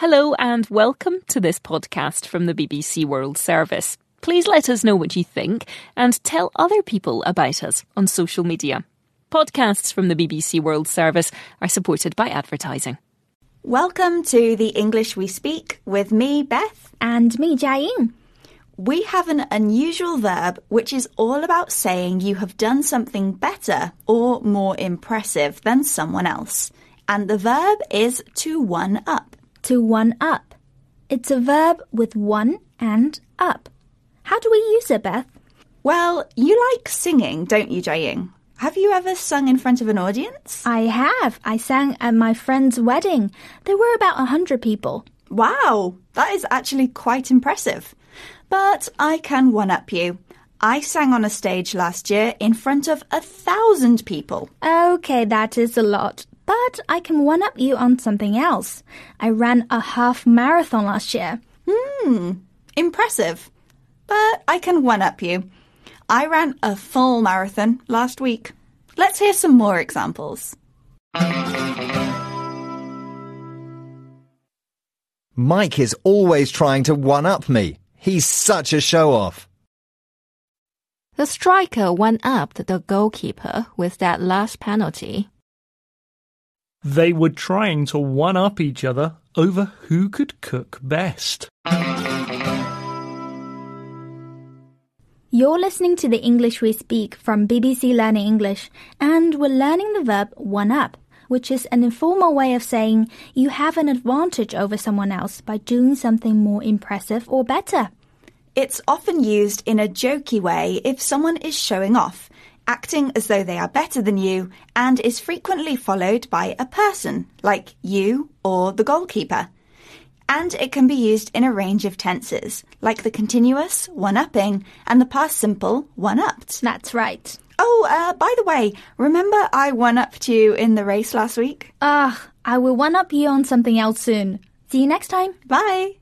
Hello and welcome to this podcast from the BBC World Service. Please let us know what you think and tell other people about us on social media. Podcasts from the BBC World Service are supported by advertising. Welcome to the English We Speak with me, Beth. And me, Jiaying. We have an unusual verb which is all about saying you have done something better or more impressive than someone else. And the verb is to one up. To one up. It's a verb with one and up. How do we use it, Beth? Well, you like singing, don't you, Jiaying? Have you ever sung in front of an audience? I have. I sang at my friend's wedding. There were about a hundred people. Wow, that is actually quite impressive. But I can one up you. I sang on a stage last year in front of a thousand people. Okay, that is a lot. But I can one up you on something else. I ran a half marathon last year. Hmm, impressive. But I can one up you. I ran a full marathon last week. Let's hear some more examples. Mike is always trying to one up me. He's such a show off. The striker one upped the goalkeeper with that last penalty. They were trying to one up each other over who could cook best. You're listening to the English we speak from BBC Learning English, and we're learning the verb one up, which is an informal way of saying you have an advantage over someone else by doing something more impressive or better. It's often used in a jokey way if someone is showing off, acting as though they are better than you, and is frequently followed by a person, like you or the goalkeeper. And it can be used in a range of tenses, like the continuous, one upping, and the past simple, one upped. That's right. Oh, uh, by the way, remember I one upped you in the race last week? Ah, I will one up you on something else soon. See you next time. Bye!